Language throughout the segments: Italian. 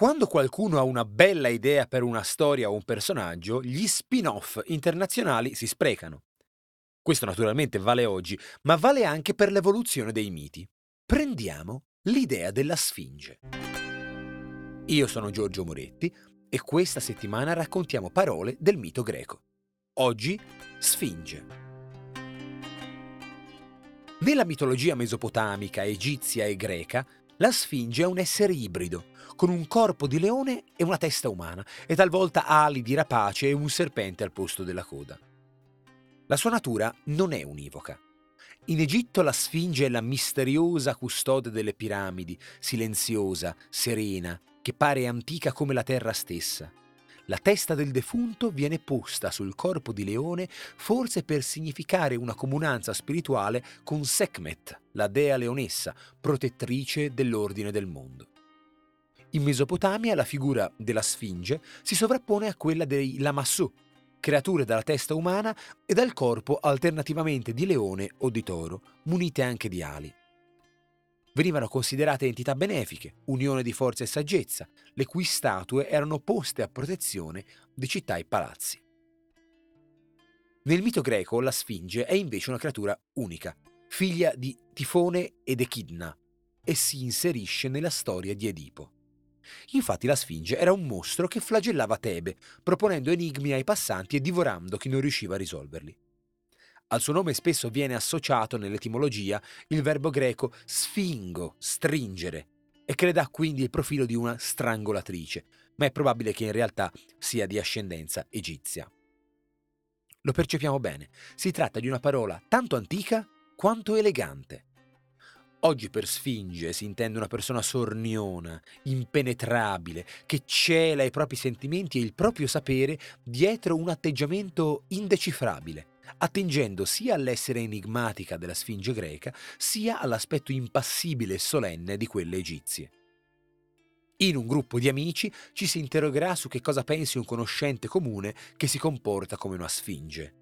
Quando qualcuno ha una bella idea per una storia o un personaggio, gli spin-off internazionali si sprecano. Questo naturalmente vale oggi, ma vale anche per l'evoluzione dei miti. Prendiamo l'idea della Sfinge. Io sono Giorgio Moretti e questa settimana raccontiamo parole del mito greco. Oggi Sfinge. Nella mitologia mesopotamica, egizia e greca, la Sfinge è un essere ibrido, con un corpo di leone e una testa umana, e talvolta ali di rapace e un serpente al posto della coda. La sua natura non è univoca. In Egitto la Sfinge è la misteriosa custode delle piramidi, silenziosa, serena, che pare antica come la terra stessa. La testa del defunto viene posta sul corpo di leone forse per significare una comunanza spirituale con Sekhmet, la dea leonessa, protettrice dell'ordine del mondo. In Mesopotamia la figura della Sfinge si sovrappone a quella dei Lamassu, creature dalla testa umana e dal corpo alternativamente di leone o di toro, munite anche di ali. Venivano considerate entità benefiche, unione di forza e saggezza, le cui statue erano poste a protezione di città e palazzi. Nel mito greco la Sfinge è invece una creatura unica, figlia di Tifone ed Echidna, e si inserisce nella storia di Edipo. Infatti la Sfinge era un mostro che flagellava Tebe, proponendo enigmi ai passanti e divorando chi non riusciva a risolverli. Al suo nome spesso viene associato nell'etimologia il verbo greco sfingo, stringere, e che le quindi il profilo di una strangolatrice, ma è probabile che in realtà sia di ascendenza egizia. Lo percepiamo bene, si tratta di una parola tanto antica quanto elegante. Oggi per sfinge si intende una persona sorniona, impenetrabile, che cela i propri sentimenti e il proprio sapere dietro un atteggiamento indecifrabile, attingendo sia all'essere enigmatica della sfinge greca, sia all'aspetto impassibile e solenne di quelle egizie. In un gruppo di amici ci si interrogerà su che cosa pensi un conoscente comune che si comporta come una sfinge.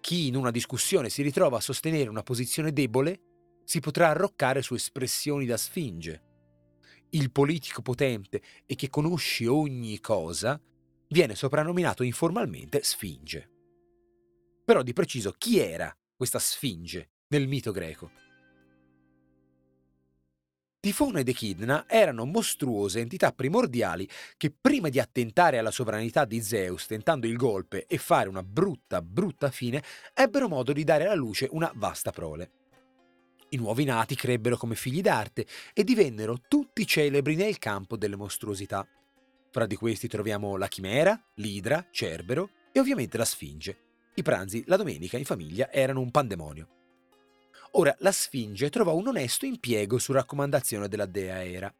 Chi in una discussione si ritrova a sostenere una posizione debole si potrà arroccare su espressioni da sfinge. Il politico potente e che conosce ogni cosa viene soprannominato informalmente sfinge. Però di preciso chi era questa sfinge nel mito greco? Tifone ed Echidna erano mostruose entità primordiali che prima di attentare alla sovranità di Zeus tentando il golpe e fare una brutta, brutta fine, ebbero modo di dare alla luce una vasta prole. I nuovi nati crebbero come figli d'arte e divennero tutti celebri nel campo delle mostruosità. Fra di questi troviamo la chimera, l'idra, Cerbero e ovviamente la Sfinge. I pranzi la domenica in famiglia erano un pandemonio. Ora la Sfinge trovò un onesto impiego su raccomandazione della dea Era.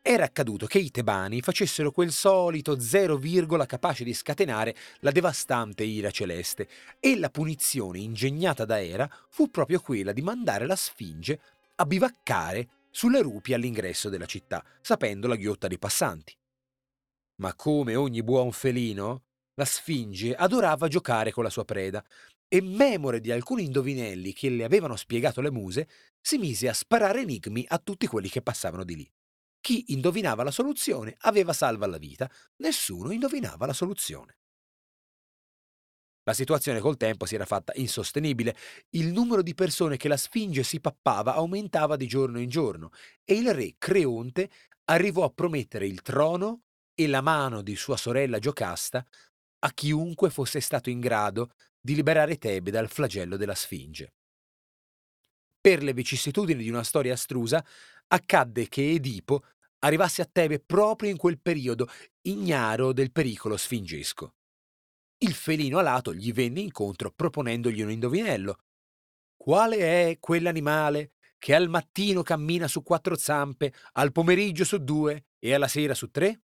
Era accaduto che i tebani facessero quel solito zero virgola capace di scatenare la devastante ira celeste e la punizione ingegnata da Era fu proprio quella di mandare la Sfinge a bivaccare sulle rupi all'ingresso della città, sapendo la ghiotta dei passanti. Ma come ogni buon felino, la Sfinge adorava giocare con la sua preda e, memore di alcuni indovinelli che le avevano spiegato le muse, si mise a sparare enigmi a tutti quelli che passavano di lì. Chi indovinava la soluzione aveva salva la vita, nessuno indovinava la soluzione. La situazione col tempo si era fatta insostenibile. Il numero di persone che la Sfinge si pappava aumentava di giorno in giorno e il re Creonte arrivò a promettere il trono e la mano di sua sorella Giocasta a chiunque fosse stato in grado di liberare Tebe dal flagello della Sfinge. Per le vicissitudini di una storia astrusa, accadde che Edipo arrivasse a Tebe proprio in quel periodo, ignaro del pericolo sfingesco. Il felino alato gli venne incontro proponendogli un indovinello. Quale è quell'animale che al mattino cammina su quattro zampe, al pomeriggio su due e alla sera su tre?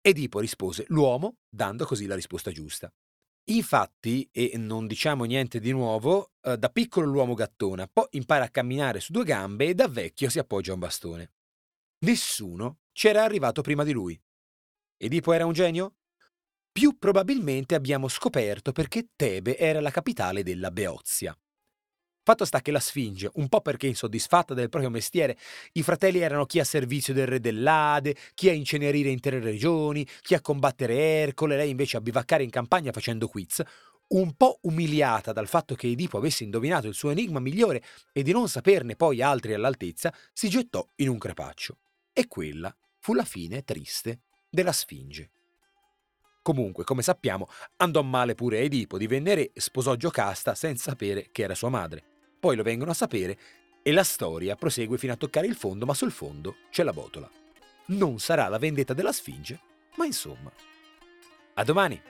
Edipo rispose l'uomo, dando così la risposta giusta. Infatti, e non diciamo niente di nuovo, eh, da piccolo l'uomo gattona, poi impara a camminare su due gambe e da vecchio si appoggia a un bastone. Nessuno c'era arrivato prima di lui. Edipo era un genio? Più probabilmente abbiamo scoperto perché Tebe era la capitale della Beozia. Fatto sta che la Sfinge, un po' perché insoddisfatta del proprio mestiere, i fratelli erano chi a servizio del re dell'Ade, chi a incenerire intere regioni, chi a combattere Ercole, lei invece a bivaccare in campagna facendo quiz, un po' umiliata dal fatto che Edipo avesse indovinato il suo enigma migliore e di non saperne poi altri all'altezza, si gettò in un crepaccio. E quella fu la fine triste della Sfinge. Comunque, come sappiamo, andò male pure Edipo, divenne re, sposò Giocasta senza sapere che era sua madre poi lo vengono a sapere e la storia prosegue fino a toccare il fondo, ma sul fondo c'è la botola. Non sarà la vendetta della Sfinge, ma insomma. A domani!